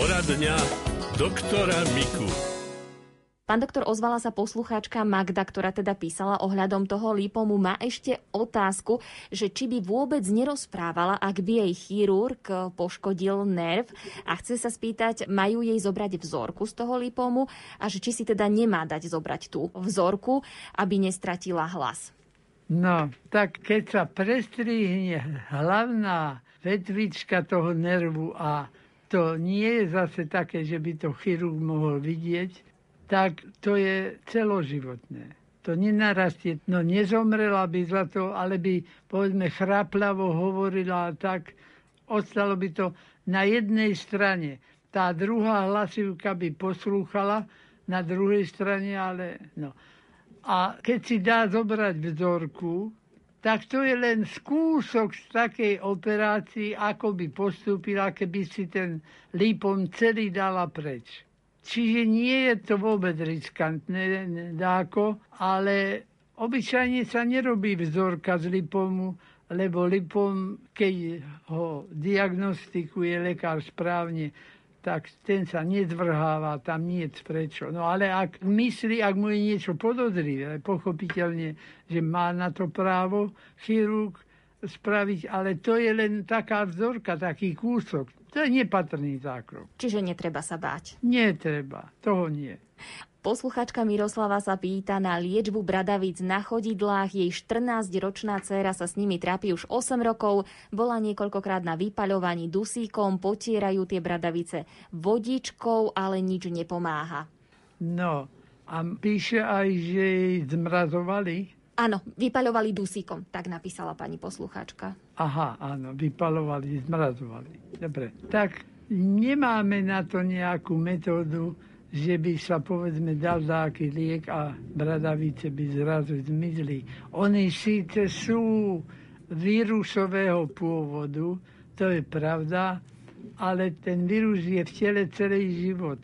Poradňa doktora Miku. Pán doktor, ozvala sa poslucháčka Magda, ktorá teda písala ohľadom toho lípomu. Má ešte otázku, že či by vôbec nerozprávala, ak by jej chirurg poškodil nerv a chce sa spýtať, majú jej zobrať vzorku z toho lípomu a že či si teda nemá dať zobrať tú vzorku, aby nestratila hlas. No, tak keď sa prestrihne hlavná vetvička toho nervu a to nie je zase také, že by to chirurg mohol vidieť, tak to je celoživotné. To nenarastie, no nezomrela by za to, ale by, povedzme, chráplavo hovorila tak, ostalo by to na jednej strane. Tá druhá hlasivka by poslúchala na druhej strane, ale no. A keď si dá zobrať vzorku, tak to je len skúsok z takej operácii, ako by postúpila, keby si ten lípom celý dala preč. Čiže nie je to vôbec riskantné dáko, ale obyčajne sa nerobí vzorka z lipomu, lebo lipom, keď ho diagnostikuje lekár správne, tak ten sa nezvrháva, tam nie prečo. No ale ak myslí, ak mu je niečo podozrivé, pochopiteľne, že má na to právo chirurg spraviť, ale to je len taká vzorka, taký kúsok. To je nepatrný zákrok. Čiže netreba sa báť. Netreba, toho nie. Posluchačka Miroslava sa pýta na liečbu bradavíc na chodidlách. Jej 14-ročná dcéra sa s nimi trápi už 8 rokov. Bola niekoľkokrát na vypaľovaní dusíkom, potierajú tie bradavice vodičkou, ale nič nepomáha. No, a píše aj, že jej zmrazovali Áno, vypaľovali dusíkom, tak napísala pani poslucháčka. Aha, áno, vypaľovali, zmrazovali. Dobre, tak nemáme na to nejakú metódu, že by sa povedzme dal taký liek a bradavice by zrazu zmizli. Oni síce sú vírusového pôvodu, to je pravda, ale ten vírus je v tele celý život.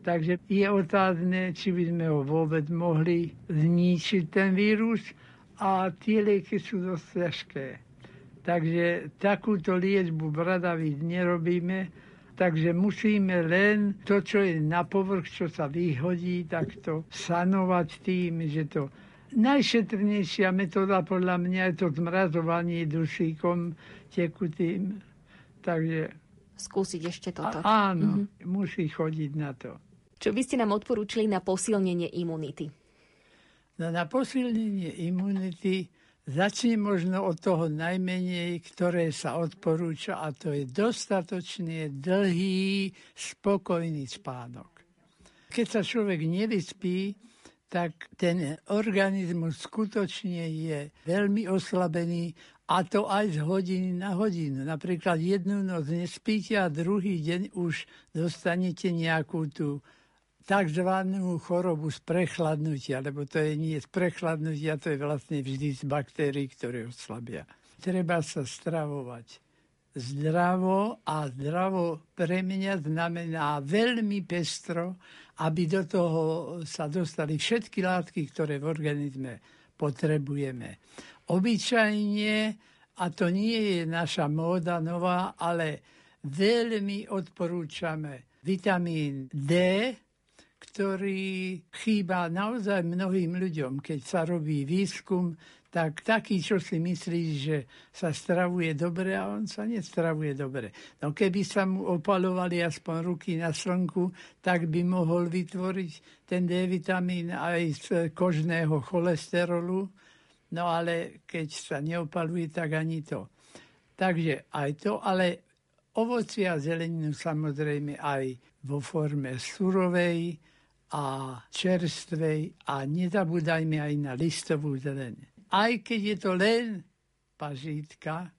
Takže je otázne, či by sme ho vôbec mohli zničiť ten vírus a tie lieky sú dosť ťažké. Takže takúto liečbu bradavíc nerobíme, takže musíme len to, čo je na povrch, čo sa vyhodí, tak to sanovať tým, že to najšetrnejšia metóda podľa mňa je to zmrazovanie dušíkom tekutým. Takže skúsiť ešte toto. A, áno, mm-hmm. musí chodiť na to. Čo by ste nám odporúčili na posilnenie imunity? No na posilnenie imunity začne možno od toho najmenej, ktoré sa odporúča a to je dostatočne dlhý, spokojný spánok. Keď sa človek nevyspí, tak ten organizmus skutočne je veľmi oslabený a to aj z hodiny na hodinu. Napríklad jednu noc nespíte a druhý deň už dostanete nejakú tú tzv. chorobu z prechladnutia, lebo to je nie z prechladnutia, to je vlastne vždy z baktérií, ktoré oslabia. Treba sa stravovať zdravo a zdravo pre mňa znamená veľmi pestro, aby do toho sa dostali všetky látky, ktoré v organizme potrebujeme. Obyčajne, a to nie je naša móda nová, ale veľmi odporúčame vitamín D, ktorý chýba naozaj mnohým ľuďom. Keď sa robí výskum, tak taký, čo si myslí, že sa stravuje dobre a on sa nestravuje dobre. No keby sa mu opalovali aspoň ruky na slnku, tak by mohol vytvoriť ten D-vitamín aj z kožného cholesterolu, no ale keď sa neopaluje, tak ani to. Takže aj to, ale ovoci a zeleninu samozrejme aj vo forme surovej, a čerstvej a nezabúdajme aj na listovú zeleň. Aj keď je to len pažitka,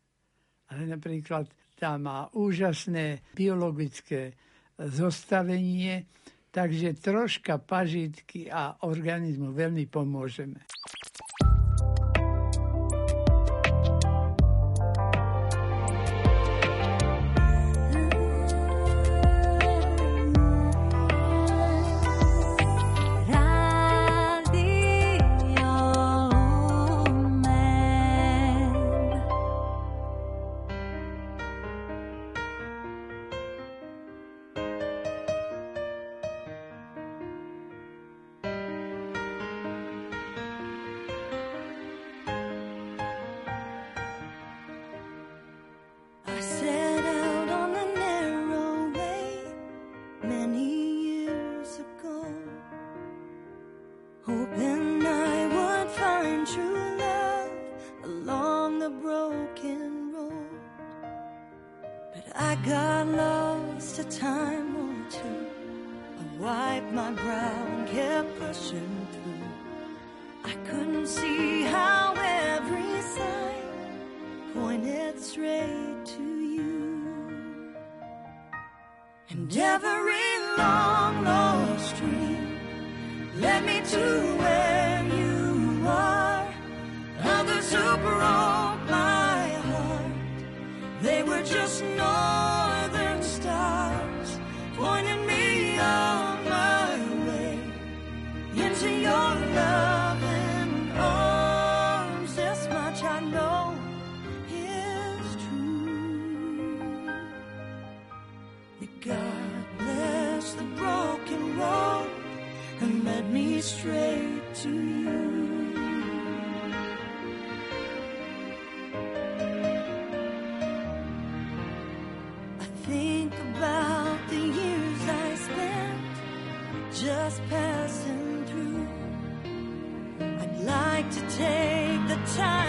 ale napríklad tá má úžasné biologické zostavenie, takže troška pažitky a organizmu veľmi pomôžeme. Time or two. I wiped my brow and kept pushing through. I couldn't see how every sign pointed straight to you. And every long lost dream led me to where you are. Others who broke my heart, they were just northern just passing through. I'd like to take the time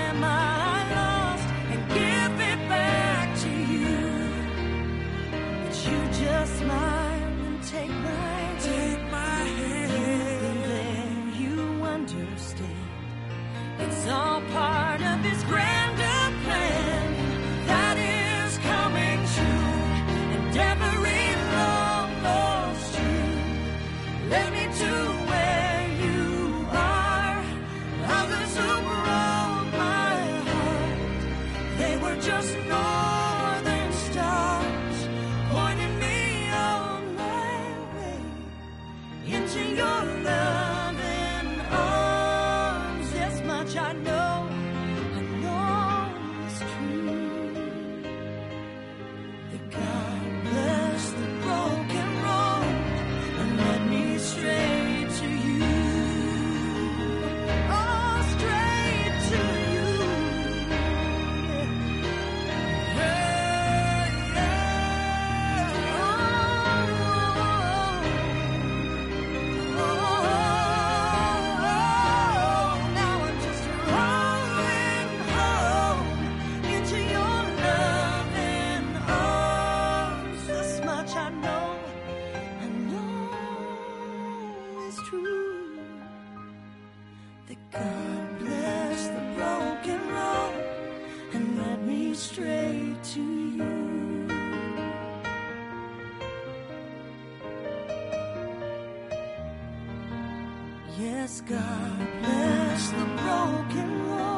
Yes, God bless the broken road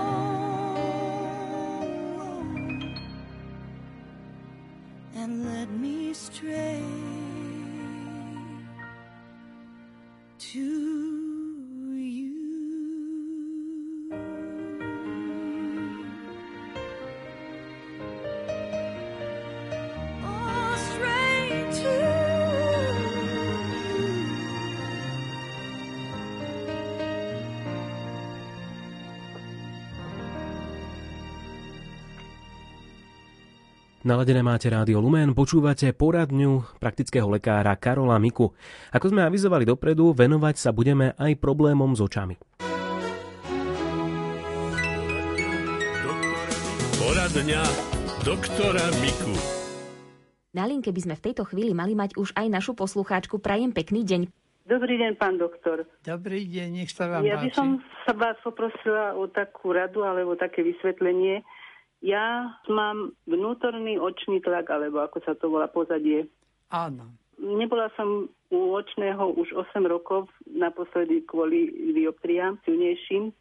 Naladené máte rádio Lumen, počúvate poradňu praktického lekára Karola Miku. Ako sme avizovali dopredu, venovať sa budeme aj problémom s očami. Poradňa doktora Miku. Na linke by sme v tejto chvíli mali mať už aj našu poslucháčku. Prajem pekný deň. Dobrý deň, pán doktor. Dobrý deň, nech sa vám Ja by páči. som sa vás poprosila o takú radu alebo také vysvetlenie. Ja mám vnútorný očný tlak, alebo ako sa to volá, pozadie. Áno. Nebola som u očného už 8 rokov, naposledy kvôli dioptriám silnejším.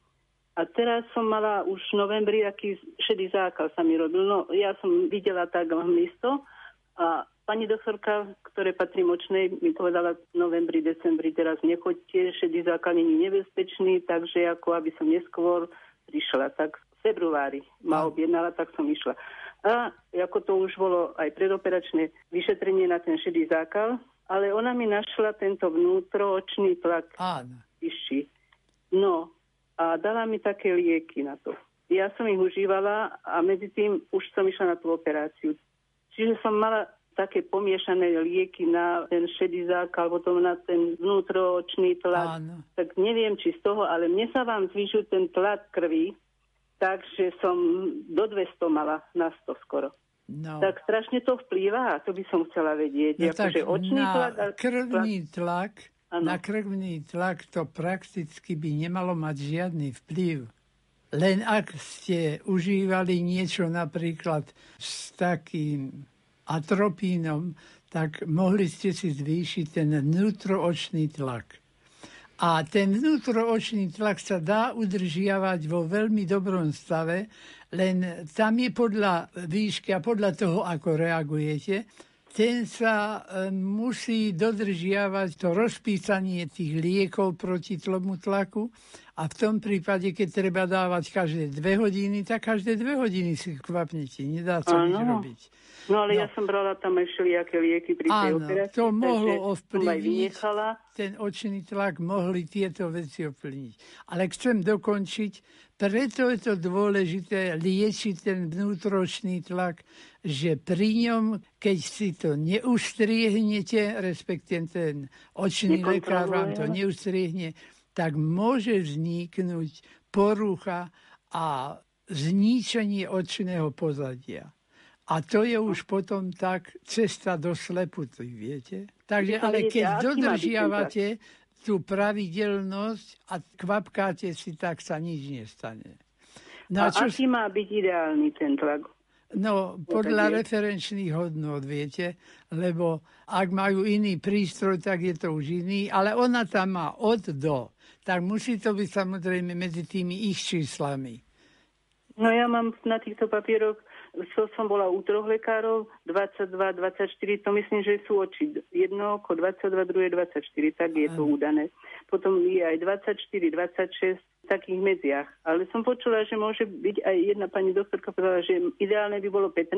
A teraz som mala už v novembri taký šedý zákal sa mi robil. No, ja som videla tak miesto a pani doktorka, ktoré patrí močnej, mi povedala v novembri, decembri, teraz nechoďte, šedý zákal není nebezpečný, takže ako aby som neskôr prišla, tak februári ma objednala, tak som išla. A ako to už bolo aj predoperačné vyšetrenie na ten šedý zákal, ale ona mi našla tento vnútroočný tlak Áno. vyšší. No a dala mi také lieky na to. Ja som ich užívala a medzi tým už som išla na tú operáciu. Čiže som mala také pomiešané lieky na ten šedý zákal, potom na ten vnútroočný tlak. Áno. Tak neviem, či z toho, ale mne sa vám zvýšil ten tlak krvi, takže som do 200 mala, na 100 skoro. No. tak strašne to vplýva. To by som chcela vedieť. No akože tak očný na tlak a krvný tlak, Áno. na krvný tlak to prakticky by nemalo mať žiadny vplyv. Len ak ste užívali niečo napríklad s takým atropínom, tak mohli ste si zvýšiť ten vnútroočný tlak. A ten vnútroočný tlak sa dá udržiavať vo veľmi dobrom stave, len tam je podľa výšky a podľa toho, ako reagujete, ten sa e, musí dodržiavať to rozpísanie tých liekov proti tomu tlaku a v tom prípade, keď treba dávať každé dve hodiny, tak každé dve hodiny si kvapnete. Nedá sa nič robiť. No ale No. ja som brala tam aj všelijaké lieky pri tej Áno, operácii. to mohlo ovplyvniť ten očný tlak, mohli tieto veci ovplyvniť. Ale chcem dokončiť, preto je to dôležité liečiť ten vnútročný tlak, že pri ňom, keď si to neustriehnete, respektíve ten očný lekár vám to neustriehne, tak môže vzniknúť porucha a zničenie očného pozadia. A to je už potom tak cesta do sleputy, viete? Takže, ale keď dodržiavate tú pravidelnosť a kvapkáte si, tak sa nič nestane. No, A a čo, aký má byť ideálny ten tlak? No tak podľa referenčných hodnot, viete, lebo ak majú iný prístroj, tak je to už iný, ale ona tam má od do, tak musí to byť samozrejme medzi tými ich číslami. No ja mám na týchto papieroch, so, som bola u troch lekárov, 22, 24, to myslím, že sú oči. Jedno oko 22, druhé 24, tak je to údané. Potom je aj 24, 26 v takých medziach. Ale som počula, že môže byť aj jedna pani doktorka povedala, že ideálne by bolo 15.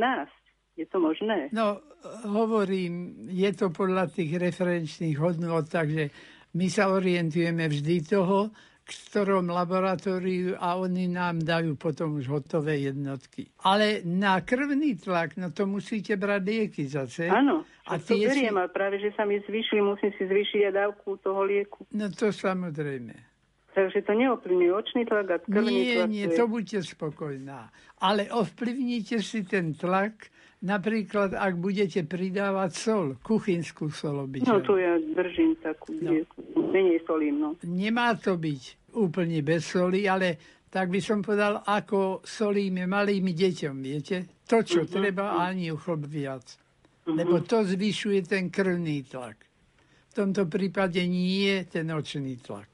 Je to možné? No, hovorím, je to podľa tých referenčných hodnot, takže my sa orientujeme vždy toho, k ktorom laboratóriu a oni nám dajú potom už hotové jednotky. Ale na krvný tlak, no to musíte brať lieky zase. Áno, A to beriem, si- ale práve, že sa mi zvýšili, musím si zvýšiť aj dávku toho lieku. No to samozrejme. Takže to neovplyvňuje očný tlak a krvný Nie, tlak. nie, je- to buďte spokojná. Ale ovplyvnite si ten tlak, napríklad ak budete pridávať sol, kuchynskú sol No obyčajnú. to ja držím takú No. Menej solím, no. Nemá to byť úplne bez soli, ale tak by som povedal, ako solíme malým deťom, viete? To, čo treba, ani uchop viac. Lebo to zvyšuje ten krvný tlak. V tomto prípade nie ten očný tlak.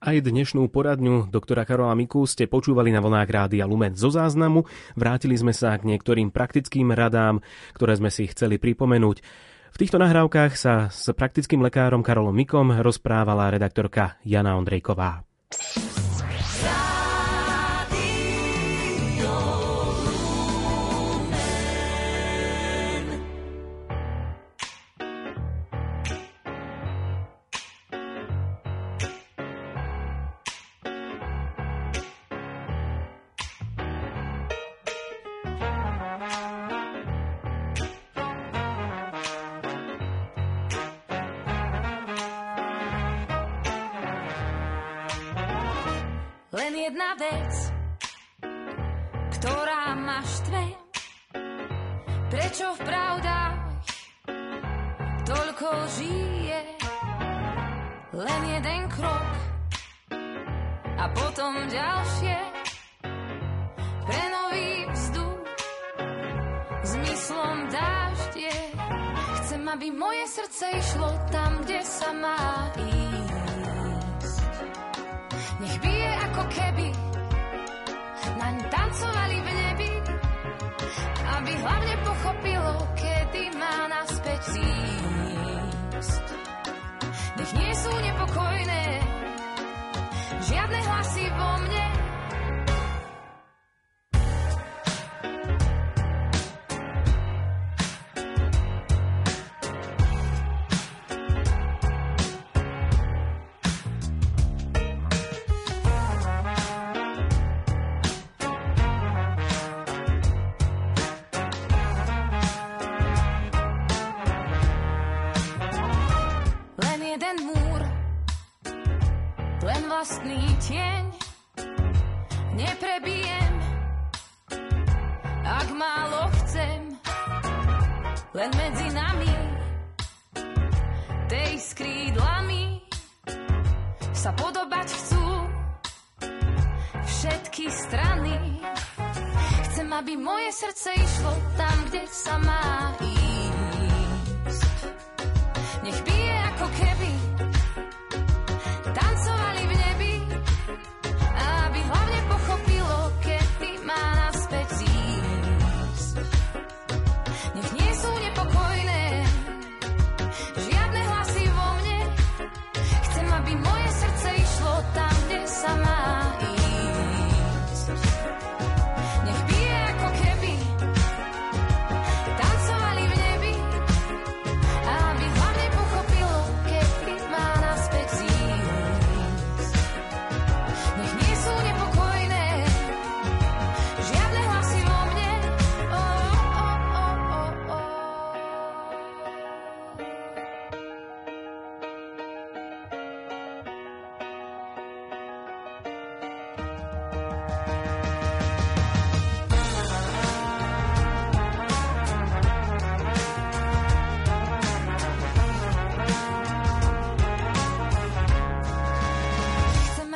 Aj dnešnú poradňu doktora Karola Miku ste počúvali na vlnách Rádia Lumen zo záznamu. Vrátili sme sa k niektorým praktickým radám, ktoré sme si chceli pripomenúť. V týchto nahrávkach sa s praktickým lekárom Karolom Mikom rozprávala redaktorka Jana Ondrejková. Len jedna vec, ktorá ma štve. Prečo v pravdách toľko žije? Len jeden krok a potom ďalšie. Pre nový vzduch zmyslom dážde. Chcem, aby moje srdce išlo tam, kde sa má ísť. Nie sú nepokojné. Žiadne hlasy vo mne, tam,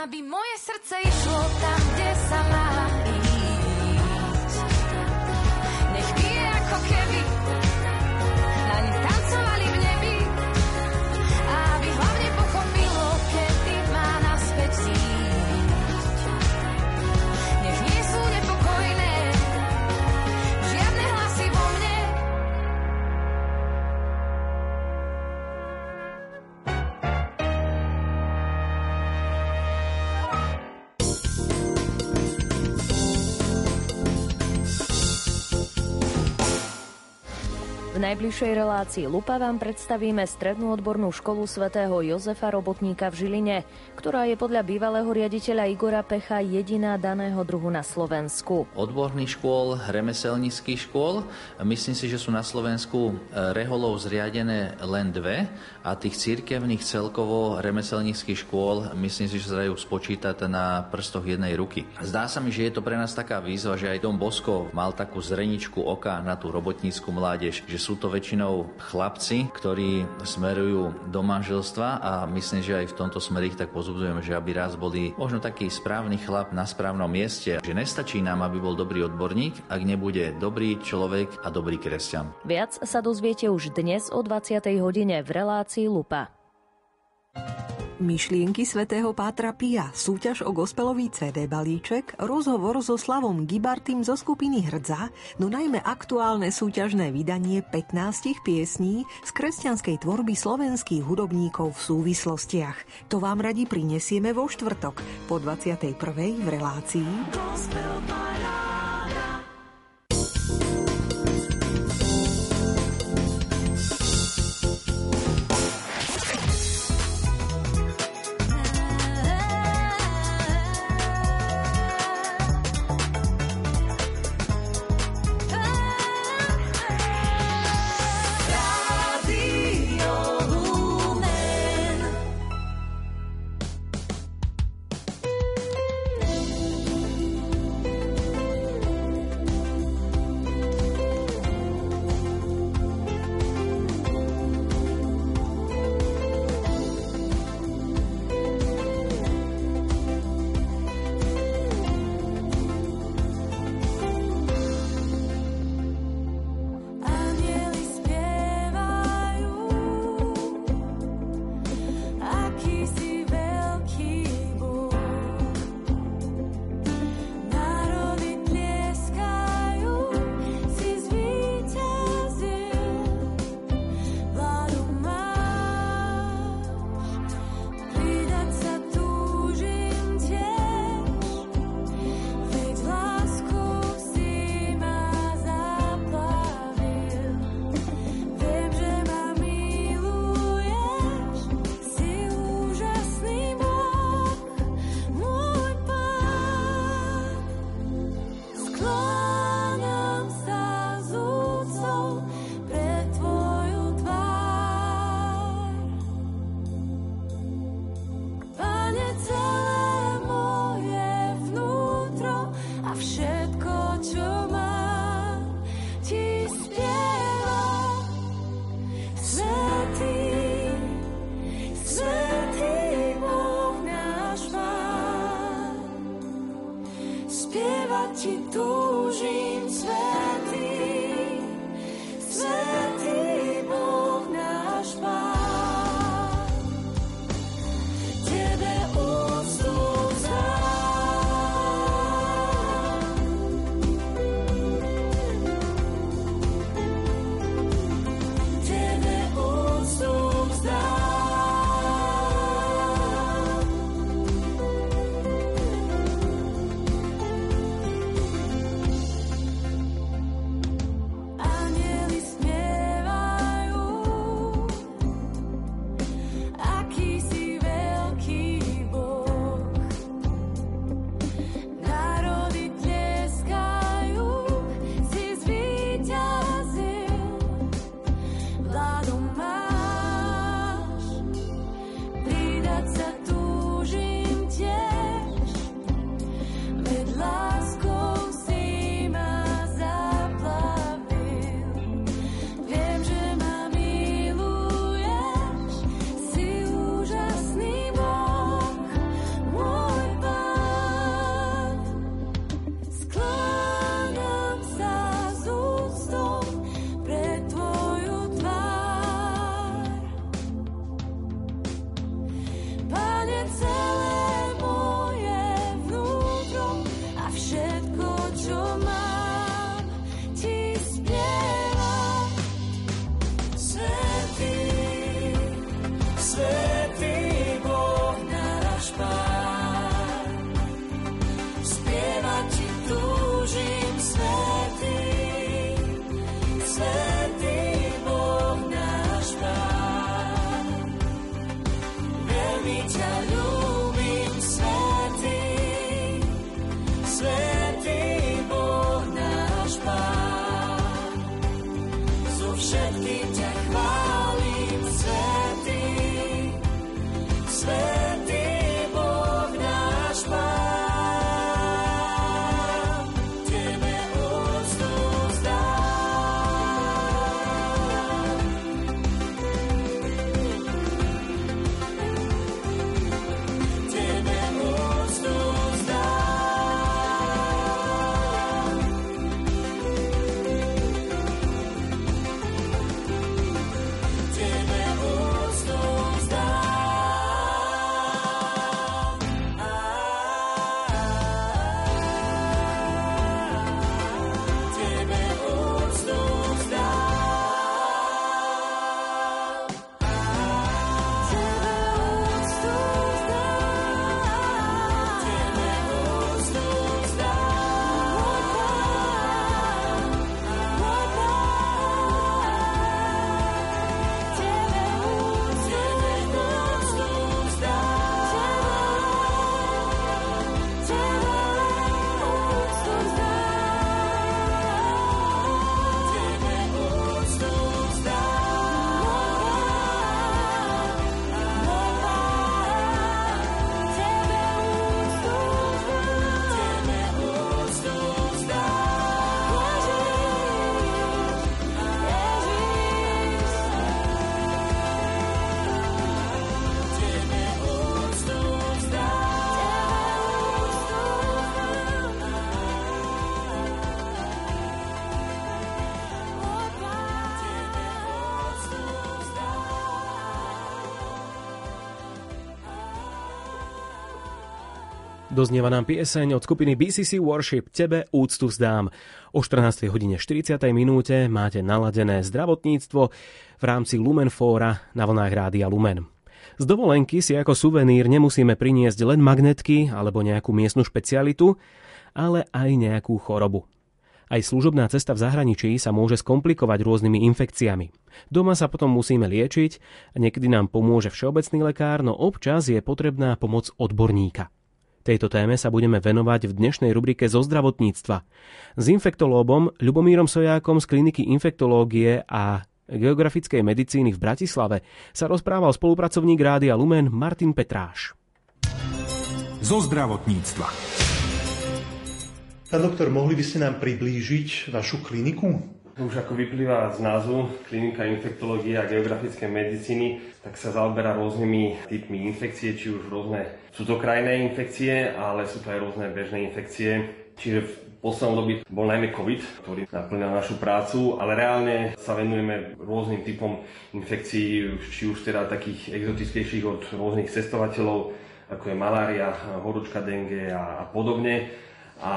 aby moje najbližšej relácii Lupa vám predstavíme strednú odbornú školu svätého Jozefa Robotníka v Žiline, ktorá je podľa bývalého riaditeľa Igora Pecha jediná daného druhu na Slovensku. odborných škôl, remeselníckých škôl. Myslím si, že sú na Slovensku e, reholov zriadené len dve a tých cirkevných celkovo remeselníckých škôl myslím si, že sa dajú spočítať na prstoch jednej ruky. Zdá sa mi, že je to pre nás taká výzva, že aj Dom Bosko mal takú zreničku oka na tú robotníckú mládež, že sú to väčšinou chlapci, ktorí smerujú do manželstva a myslím, že aj v tomto smere ich tak pozbudzujeme, že aby raz boli možno taký správny chlap na správnom mieste. Že nestačí nám, aby bol dobrý odborník, ak nebude dobrý človek a dobrý kresťan. Viac sa dozviete už dnes o 20. hodine v relácii Lupa. Myšlienky svätého Pátra Pia, súťaž o gospelový CD balíček, rozhovor so Slavom Gibartým zo skupiny Hrdza, no najmä aktuálne súťažné vydanie 15 piesní z kresťanskej tvorby slovenských hudobníkov v súvislostiach. To vám radi prinesieme vo štvrtok po 21. v relácii všetkým Doznieva nám pieseň od skupiny BCC Worship Tebe úctu vzdám. O 14. hodine 40. minúte máte naladené zdravotníctvo v rámci Lumenfóra na vlnách Rádia Lumen. Z dovolenky si ako suvenír nemusíme priniesť len magnetky alebo nejakú miestnu špecialitu, ale aj nejakú chorobu. Aj služobná cesta v zahraničí sa môže skomplikovať rôznymi infekciami. Doma sa potom musíme liečiť, niekedy nám pomôže všeobecný lekár, no občas je potrebná pomoc odborníka. Tejto téme sa budeme venovať v dnešnej rubrike zo zdravotníctva. S infektológom Ľubomírom Sojákom z kliniky infektológie a geografickej medicíny v Bratislave sa rozprával spolupracovník Rádia Lumen Martin Petráš. Zo zdravotníctva. Pán doktor, mohli by ste nám priblížiť vašu kliniku? Už ako vyplýva z názvu Klinika infektológie a geografickej medicíny, tak sa zaoberá rôznymi typmi infekcie, či už rôzne sú to krajné infekcie, ale sú to aj rôzne bežné infekcie. Čiže v poslednom dobi bol najmä COVID, ktorý naplňal našu prácu, ale reálne sa venujeme rôznym typom infekcií, či už teda takých exotickejších od rôznych cestovateľov, ako je malária, horúčka, dengue a, a podobne. A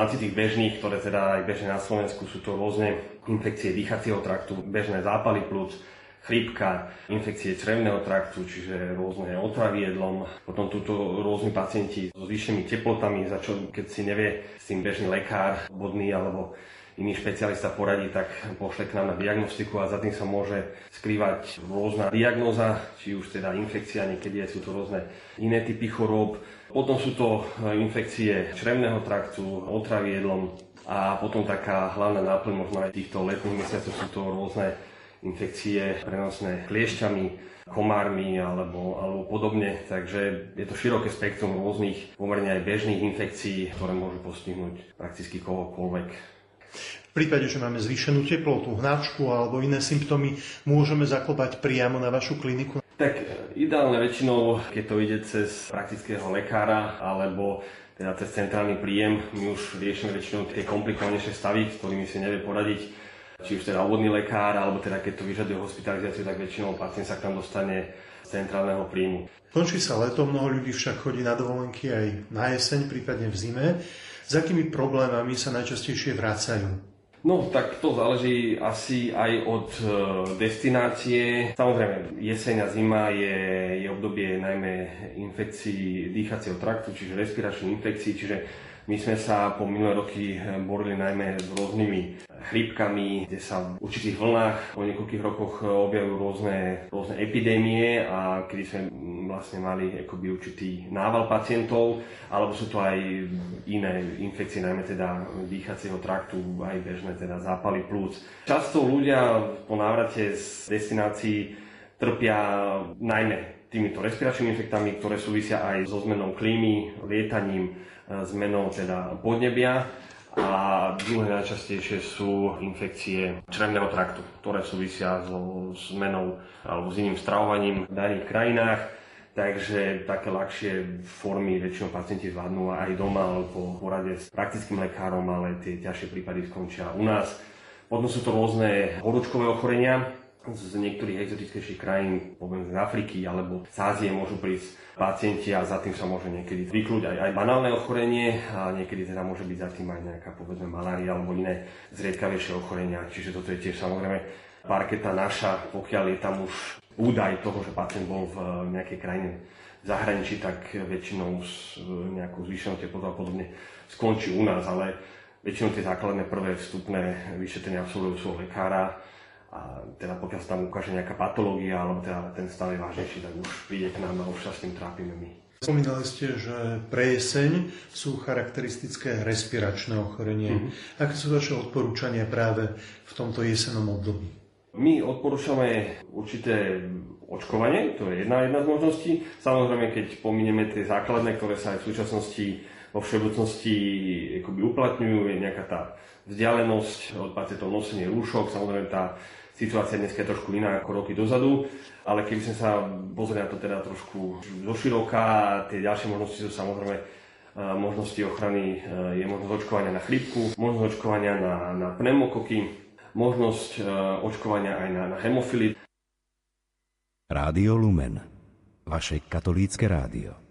rámci tých bežných, ktoré teda aj bežné na Slovensku, sú to rôzne infekcie dýchacieho traktu, bežné zápaly plúc, chrípka, infekcie črevného traktu, čiže rôzne otravy jedlom. Potom túto rôzni pacienti so zvýšenými teplotami, za čo keď si nevie s tým bežný lekár, bodný alebo iný špecialista poradí, tak pošle k nám na diagnostiku a za tým sa môže skrývať rôzna diagnóza, či už teda infekcia, niekedy sú to rôzne iné typy chorób. Potom sú to infekcie črevného traktu, otravy jedlom a potom taká hlavná náplň možno aj týchto letných mesiacov sú to rôzne infekcie prenosné kliešťami, komármi alebo, alebo podobne. Takže je to široké spektrum rôznych, pomerne aj bežných infekcií, ktoré môžu postihnúť prakticky kohokoľvek. V prípade, že máme zvýšenú teplotu, hnačku alebo iné symptómy, môžeme zaklopať priamo na vašu kliniku? Tak ideálne väčšinou, keď to ide cez praktického lekára alebo teda cez centrálny príjem, my už riešime väčšinou tie komplikovanejšie stavy, s ktorými si nevie poradiť či už teda obvodný lekár, alebo teda keď to vyžaduje hospitalizáciu, tak väčšinou pacient sa k nám dostane z centrálneho príjmu. Končí sa leto, mnoho ľudí však chodí na dovolenky aj na jeseň, prípadne v zime. S akými problémami sa najčastejšie vracajú? No, tak to záleží asi aj od e, destinácie. Samozrejme, jeseň a zima je, je obdobie najmä infekcií dýchacieho traktu, čiže respiračných infekcií, čiže my sme sa po minulé roky borili najmä s rôznymi chrípkami, kde sa v určitých vlnách po niekoľkých rokoch objavujú rôzne, rôzne epidémie a kedy sme vlastne mali akoby určitý nával pacientov, alebo sú to aj iné infekcie, najmä teda dýchacieho traktu, aj bežné teda zápaly plúc. Často ľudia po návrate z destinácií trpia najmä týmito respiračnými infektami, ktoré súvisia aj so zmenou klímy, lietaním, e, zmenou teda podnebia a druhé najčastejšie sú infekcie črevného traktu, ktoré súvisia so zmenou alebo s iným stravovaním v daných krajinách. Takže také ľahšie formy väčšinou pacienti zvládnu aj doma alebo po porade s praktickým lekárom, ale tie ťažšie prípady skončia u nás. Potom sú to rôzne horúčkové ochorenia, z niektorých exotickejších krajín, poviem z Afriky alebo z Ázie môžu prísť pacienti a za tým sa môže niekedy vyklúť aj, aj banálne ochorenie a niekedy teda môže byť za tým aj nejaká povedzme malária alebo iné zriedkavejšie ochorenia. Čiže toto je tiež samozrejme parketa naša, pokiaľ je tam už údaj toho, že pacient bol v nejakej krajine v zahraničí, tak väčšinou s nejakou zvýšenou teplotou a podobne skončí u nás, ale väčšinou tie základné prvé vstupné vyšetrenia absolvujú svojho lekára a teda pokiaľ sa tam ukáže nejaká patológia alebo teda ten stav je vážnejší, tak už príde k nám a už sa s tým trápime my. Spomínali ste, že pre jeseň sú charakteristické respiračné ochorenie. Mm-hmm. Aké sú vaše odporúčania práve v tomto jesenom období? My odporúčame určité očkovanie, to je jedna, jedna z možností. Samozrejme, keď pominieme tie základné, ktoré sa aj v súčasnosti vo všeobecnosti uplatňujú, je nejaká tá vzdialenosť od pacientov, nosenie rúšok, samozrejme tá Situácia dnes je trošku iná ako roky dozadu, ale keby sme sa pozreli na to teda trošku zoširoka, tie ďalšie možnosti sú samozrejme e, možnosti ochrany, e, je možnosť očkovania na chrípku, možnosť očkovania na, na pneumokoky, možnosť e, očkovania aj na, na hemofily. Rádio Lumen, vaše katolícke rádio.